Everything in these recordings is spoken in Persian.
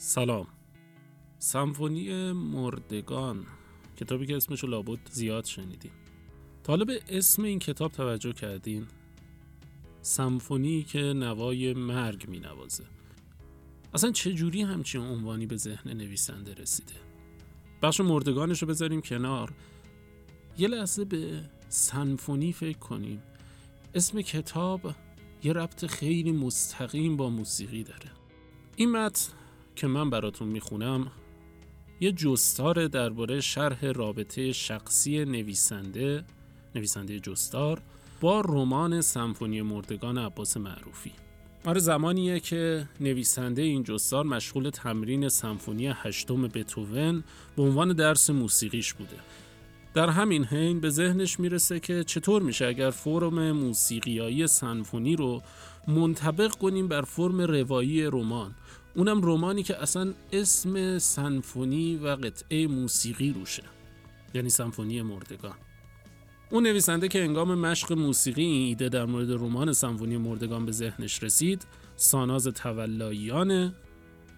سلام. سمفونی مردگان. کتابی که اسمشو لابد زیاد شنیدیم طالب اسم این کتاب توجه کردین؟ سمفونی که نوای مرگ می نوازه اصلا چجوری همچین عنوانی به ذهن نویسنده رسیده؟ بخش مردگانش رو بذاریم کنار. یه لحظه به سمفونی فکر کنیم. اسم کتاب یه ربط خیلی مستقیم با موسیقی داره. این متن که من براتون می‌خونم یه جستار درباره شرح رابطه شخصی نویسنده نویسنده جستار با رمان سمفونی مردگان عباس معروفی. آره زمانیه که نویسنده این جستار مشغول تمرین سمفونی هشتم بتوون به عنوان درس موسیقیش بوده. در همین حین به ذهنش می‌رسه که چطور میشه اگر فرم موسیقیایی سمفونی رو منطبق کنیم بر فرم روایی رمان؟ اونم رومانی که اصلا اسم سنفونی و قطعه موسیقی روشه. یعنی سمفونی مردگان. اون نویسنده که انگام مشق موسیقی این ایده در مورد رمان سمفونی مردگان به ذهنش رسید ساناز تولاییانه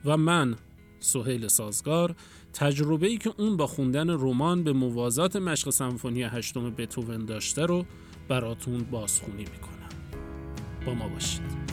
و من سهیل سازگار تجربه ای که اون با خوندن رمان به موازات مشق سمفونی هشتم بتوون داشته رو براتون بازخونی می‌کنم. با ما باشید.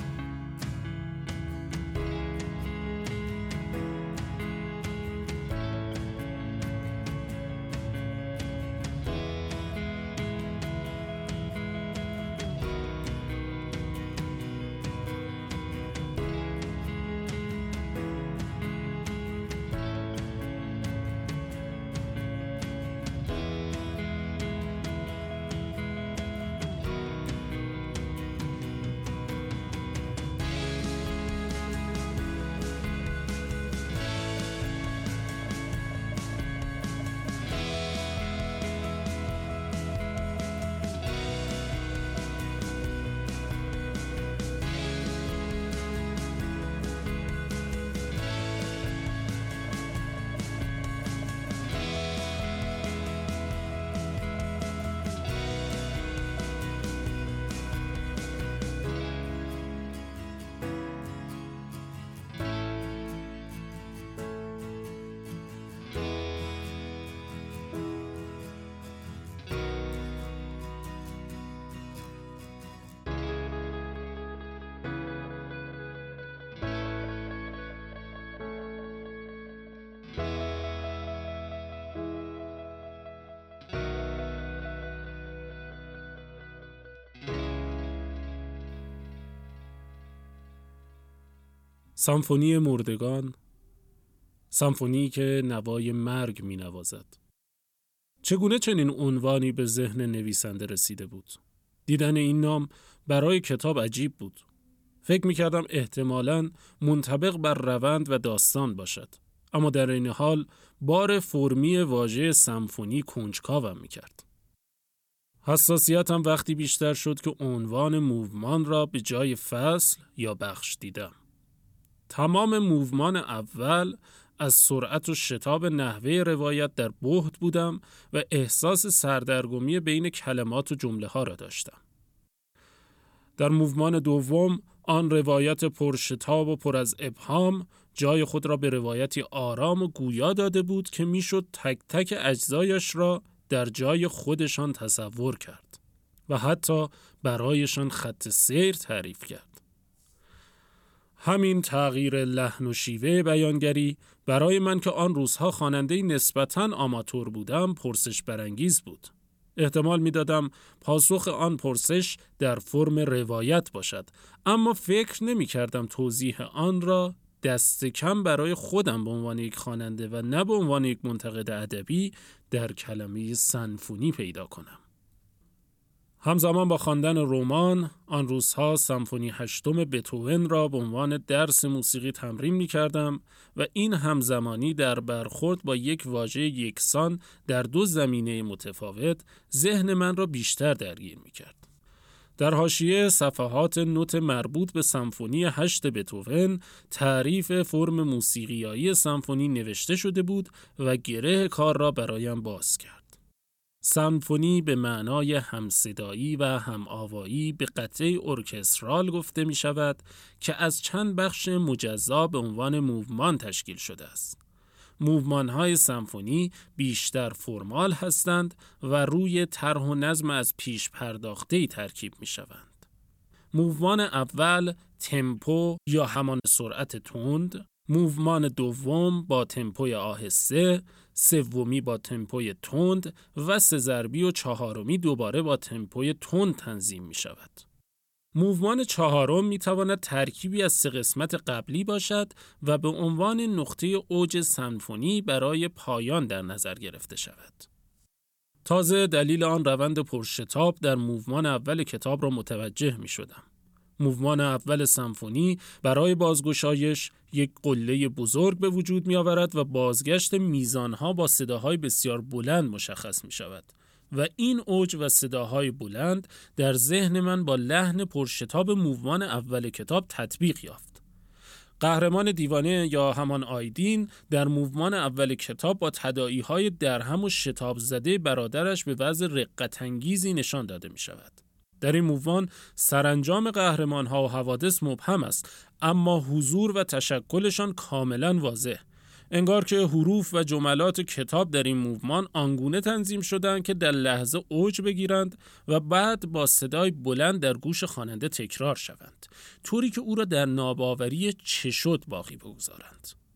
سمفونی مردگان سمفونی که نوای مرگ می نوازد. چگونه چنین عنوانی به ذهن نویسنده رسیده بود؟ دیدن این نام برای کتاب عجیب بود. فکر می کردم احتمالاً منطبق بر روند و داستان باشد. اما در این حال بار فرمی واژه سمفونی کنجکاوم می کرد. حساسیتم وقتی بیشتر شد که عنوان موومان را به جای فصل یا بخش دیدم. تمام موومان اول از سرعت و شتاب نحوه روایت در بهت بودم و احساس سردرگمی بین کلمات و جمله ها را داشتم. در موومان دوم آن روایت پرشتاب و پر از ابهام جای خود را به روایتی آرام و گویا داده بود که می‌شد تک تک اجزایش را در جای خودشان تصور کرد و حتی برایشان خط سیر تعریف کرد. همین تغییر لحن و شیوه بیانگری برای من که آن روزها خواننده نسبتاً آماتور بودم پرسش برانگیز بود. احتمال می دادم پاسخ آن پرسش در فرم روایت باشد اما فکر نمی کردم توضیح آن را دست کم برای خودم به عنوان یک خواننده و نه به عنوان یک منتقد ادبی در کلمه سنفونی پیدا کنم. همزمان با خواندن رمان آن روزها سمفونی هشتم بتوون را به عنوان درس موسیقی تمرین می کردم و این همزمانی در برخورد با یک واژه یکسان در دو زمینه متفاوت ذهن من را بیشتر درگیر می کرد. در حاشیه صفحات نوت مربوط به سمفونی هشت بتوون تعریف فرم موسیقیایی سمفونی نوشته شده بود و گره کار را برایم باز کرد. سمفونی به معنای همصدایی و همآوایی به قطعه ارکسترال گفته می شود که از چند بخش مجزا به عنوان موومان تشکیل شده است. موومان های سمفونی بیشتر فرمال هستند و روی طرح و نظم از پیش پرداخته ترکیب می شوند. موومان اول تمپو یا همان سرعت تند، موومان دوم با تمپوی آهسته، سومی با تمپوی تند و سزربی و چهارمی دوباره با تمپوی تند تنظیم می شود. موومان چهارم می تواند ترکیبی از سه قسمت قبلی باشد و به عنوان نقطه اوج سمفونی برای پایان در نظر گرفته شود. تازه دلیل آن روند پرشتاب در موومان اول کتاب را متوجه می شدم. موومان اول سمفونی برای بازگشایش یک قله بزرگ به وجود می آورد و بازگشت میزانها با صداهای بسیار بلند مشخص می شود و این اوج و صداهای بلند در ذهن من با لحن پرشتاب موومان اول کتاب تطبیق یافت. قهرمان دیوانه یا همان آیدین در موومان اول کتاب با تدائی های درهم و شتاب زده برادرش به وضع رقتانگیزی نشان داده می شود. در این مووان سرانجام قهرمان ها و حوادث مبهم است اما حضور و تشکلشان کاملا واضح. انگار که حروف و جملات کتاب در این موومان آنگونه تنظیم شدند که در لحظه اوج بگیرند و بعد با صدای بلند در گوش خواننده تکرار شوند. طوری که او را در ناباوری چه شد باقی بگذارند.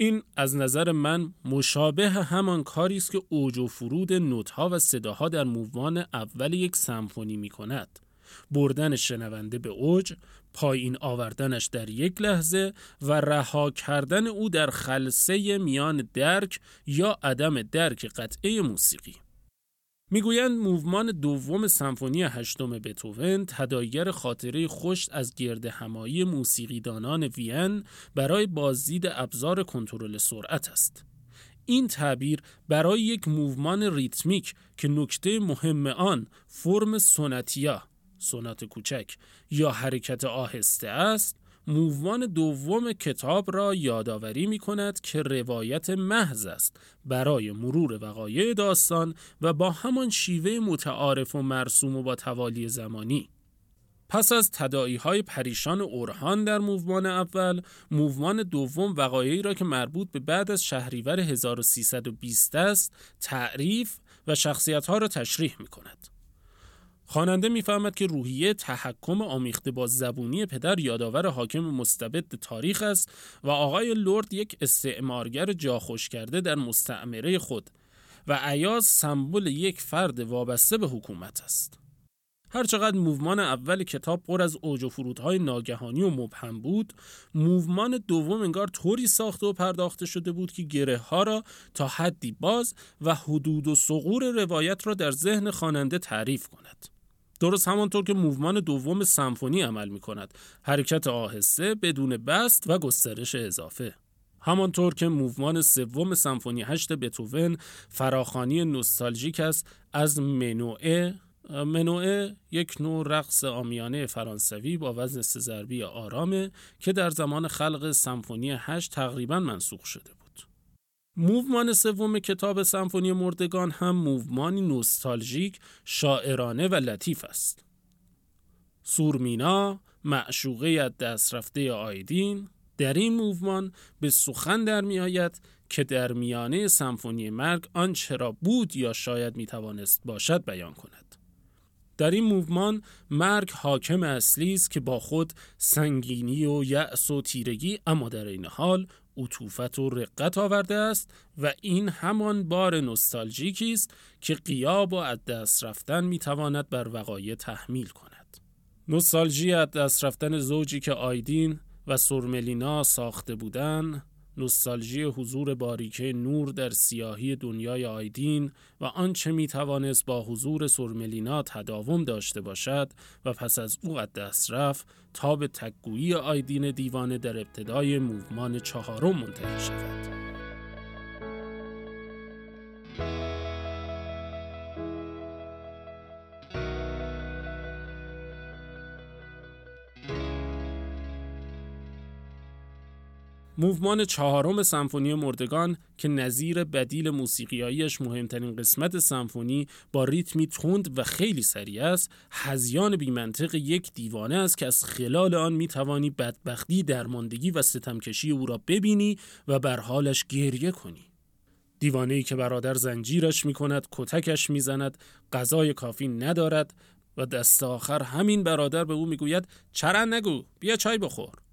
این از نظر من مشابه همان کاری است که اوج و فرود نوتها و صداها در مووان اول یک سمفونی می کند. بردن شنونده به اوج، پایین آوردنش در یک لحظه و رها کردن او در خلصه میان درک یا عدم درک قطعه موسیقی. می‌گویند موومان دوم سمفونی هشتم بتوون تدایگر خاطره خوش از گرد همایی موسیقیدانان وین برای بازدید ابزار کنترل سرعت است. این تعبیر برای یک موومان ریتمیک که نکته مهم آن فرم سوناتیا سونات کوچک یا حرکت آهسته است مووان دوم کتاب را یادآوری می کند که روایت محض است برای مرور وقایع داستان و با همان شیوه متعارف و مرسوم و با توالی زمانی پس از تدائی های پریشان اورهان در موومان اول، موومان دوم وقایعی را که مربوط به بعد از شهریور 1320 است، تعریف و شخصیت ها را تشریح می کند. خواننده می‌فهمد که روحیه تحکم آمیخته با زبونی پدر یادآور حاکم مستبد تاریخ است و آقای لرد یک استعمارگر جاخوش کرده در مستعمره خود و عیاز سمبل یک فرد وابسته به حکومت است. هرچقدر موومان اول کتاب پر از اوج و فرودهای ناگهانی و مبهم بود، موومان دوم انگار طوری ساخته و پرداخته شده بود که گره ها را تا حدی باز و حدود و سقور روایت را در ذهن خواننده تعریف کند. درست همانطور که موومان دوم سمفونی عمل می کند حرکت آهسته بدون بست و گسترش اضافه. همانطور که موومان سوم سمفونی هشت بتوون فراخانی نوستالژیک است از منوعه منوعه یک نوع رقص آمیانه فرانسوی با وزن سزربی آرامه که در زمان خلق سمفونی هشت تقریبا منسوخ شده موومان سوم کتاب سمفونی مردگان هم موومانی نوستالژیک، شاعرانه و لطیف است. سورمینا، معشوقه از دست رفته آیدین، در این موومان به سخن در می آید که در میانه سمفونی مرگ آنچه را بود یا شاید می توانست باشد بیان کند. در این موومان مرگ حاکم اصلی است که با خود سنگینی و یأس و تیرگی اما در این حال عطوفت و رقت آورده است و این همان بار نوستالژیکی است که قیاب و از دست رفتن می‌تواند بر وقایع تحمیل کند. نوستالژی از دست رفتن زوجی که آیدین و سرملینا ساخته بودند نوستالژی حضور باریکه نور در سیاهی دنیای آیدین و آنچه می توانست با حضور سرملینا تداوم داشته باشد و پس از او از دست رفت تا به تکگویی آیدین دیوانه در ابتدای موومان چهارم منتهی شود. موومان چهارم سمفونی مردگان که نظیر بدیل موسیقیایش مهمترین قسمت سمفونی با ریتمی تند و خیلی سریع است هزیان بیمنطق یک دیوانه است که از خلال آن می‌توانی بدبختی درماندگی و ستمکشی او را ببینی و بر حالش گریه کنی. دیوانه ای که برادر زنجیرش می کند کتکش می‌زند غذای کافی ندارد و دست آخر همین برادر به او می‌گوید چرن نگو بیا چای بخور.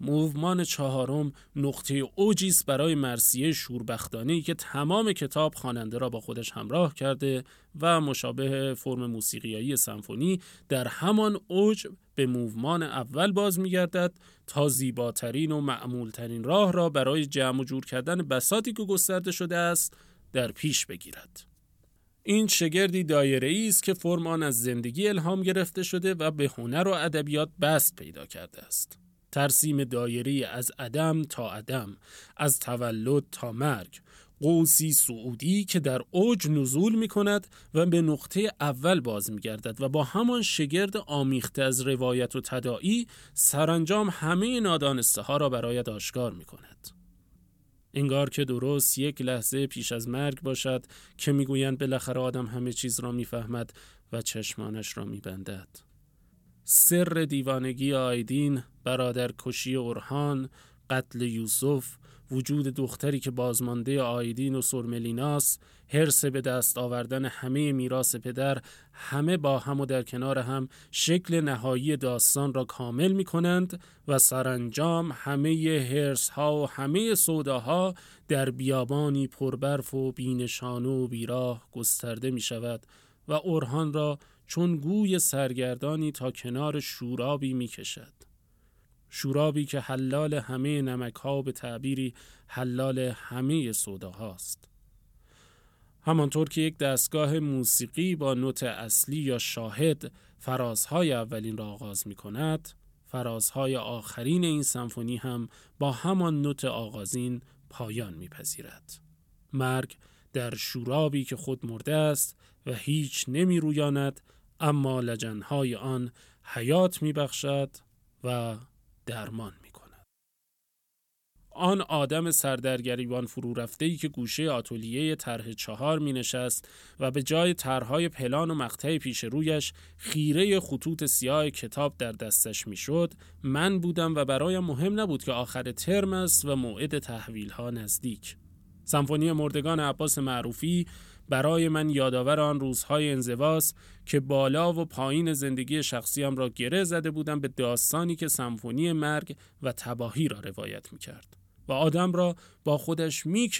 موومان چهارم نقطه اوجیس برای مرسیه شوربختانه که تمام کتاب خواننده را با خودش همراه کرده و مشابه فرم موسیقیایی سمفونی در همان اوج به موومان اول باز میگردد تا زیباترین و معمولترین راه را برای جمع و جور کردن بساتی که گسترده شده است در پیش بگیرد. این شگردی دایره است که فرم آن از زندگی الهام گرفته شده و به هنر و ادبیات بست پیدا کرده است. ترسیم دایری از عدم تا عدم از تولد تا مرگ قوسی سعودی که در اوج نزول می کند و به نقطه اول باز می گردد و با همان شگرد آمیخته از روایت و تدائی سرانجام همه نادانسته ها را برایت آشکار می کند. انگار که درست یک لحظه پیش از مرگ باشد که می‌گویند بالاخره آدم همه چیز را می‌فهمد و چشمانش را میبندد. سر دیوانگی آیدین، برادر کشی اورهان، قتل یوسف، وجود دختری که بازمانده آیدین و سرملیناس، حرس به دست آوردن همه میراث پدر، همه با هم و در کنار هم شکل نهایی داستان را کامل می کنند و سرانجام همه هرس ها و همه سوداها در بیابانی پربرف و بینشانه و بیراه گسترده می شود و اورهان را چون گوی سرگردانی تا کنار شورابی می کشد. شورابی که حلال همه نمک ها به تعبیری حلال همه هاست. همانطور که یک دستگاه موسیقی با نوت اصلی یا شاهد فرازهای اولین را آغاز می کند، فرازهای آخرین این سمفونی هم با همان نوت آغازین پایان میپذیرد. مرگ در شورابی که خود مرده است و هیچ نمی رویاند اما لجنهای آن حیات می بخشد و درمان می کند. آن آدم سردرگریبان فرو رفته ای که گوشه آتولیه طرح چهار می نشست و به جای طرحهای پلان و مقطع پیش رویش خیره خطوط سیاه کتاب در دستش می شد من بودم و برایم مهم نبود که آخر ترم است و موعد تحویل ها نزدیک. سمفونی مردگان عباس معروفی برای من یادآور آن روزهای انزواست که بالا و پایین زندگی شخصیم را گره زده بودم به داستانی که سمفونی مرگ و تباهی را روایت می کرد و آدم را با خودش می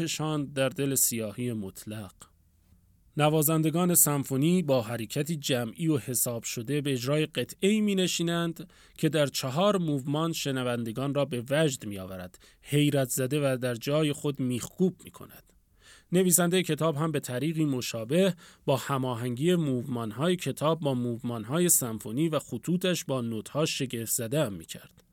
در دل سیاهی مطلق. نوازندگان سمفونی با حرکتی جمعی و حساب شده به اجرای قطعه می نشینند که در چهار موومان شنوندگان را به وجد می آورد، حیرت زده و در جای خود میخکوب می کند. نویسنده کتاب هم به طریقی مشابه با هماهنگی های کتاب با های سمفونی و خطوطش با نوت‌ها شگفت زده هم می‌کرد.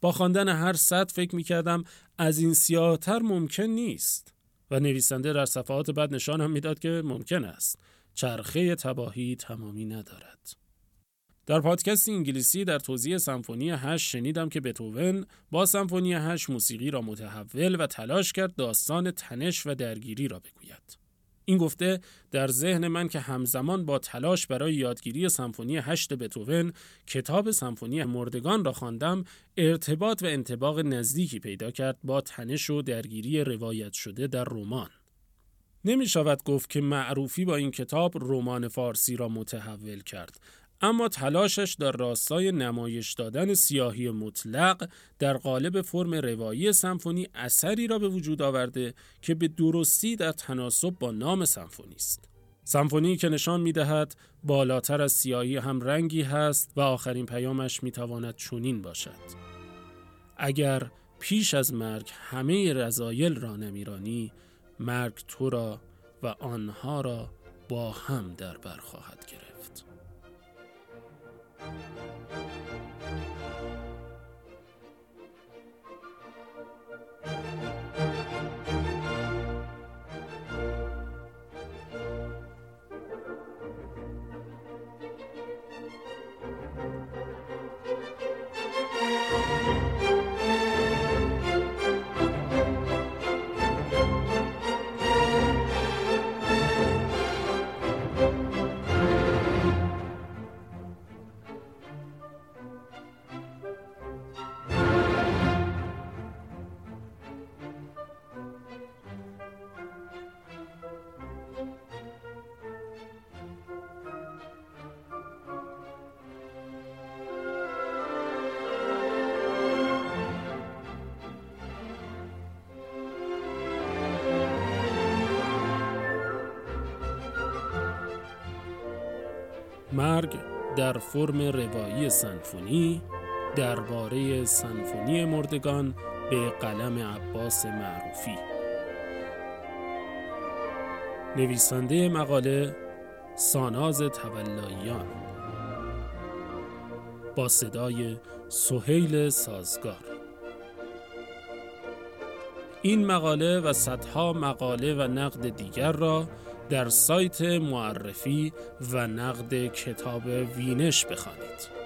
با خواندن هر صد فکر می‌کردم از این سیاهتر ممکن نیست و نویسنده در صفحات بعد نشان هم می‌داد که ممکن است چرخه تباهی تمامی ندارد. در پادکست انگلیسی در توضیح سمفونی 8 شنیدم که بتوون با سمفونی 8 موسیقی را متحول و تلاش کرد داستان تنش و درگیری را بگوید. این گفته در ذهن من که همزمان با تلاش برای یادگیری سمفونی 8 بتوون کتاب سمفونی مردگان را خواندم ارتباط و انتباق نزدیکی پیدا کرد با تنش و درگیری روایت شده در رمان. نمی شود گفت که معروفی با این کتاب رمان فارسی را متحول کرد اما تلاشش در راستای نمایش دادن سیاهی مطلق در قالب فرم روایی سمفونی اثری را به وجود آورده که به درستی در تناسب با نام سمفونی است. سمفونی که نشان می دهد بالاتر از سیاهی هم رنگی هست و آخرین پیامش می تواند چونین باشد. اگر پیش از مرگ همه رضایل را نمیرانی مرگ تو را و آنها را با هم در بر خواهد گرفت. Música مرگ در فرم روایی سنفونی درباره سنفونی مردگان به قلم عباس معروفی. نویسنده مقاله ساناز تولاییان با صدای سهیل سازگار. این مقاله و صدها مقاله و نقد دیگر را در سایت معرفی و نقد کتاب وینش بخوانید.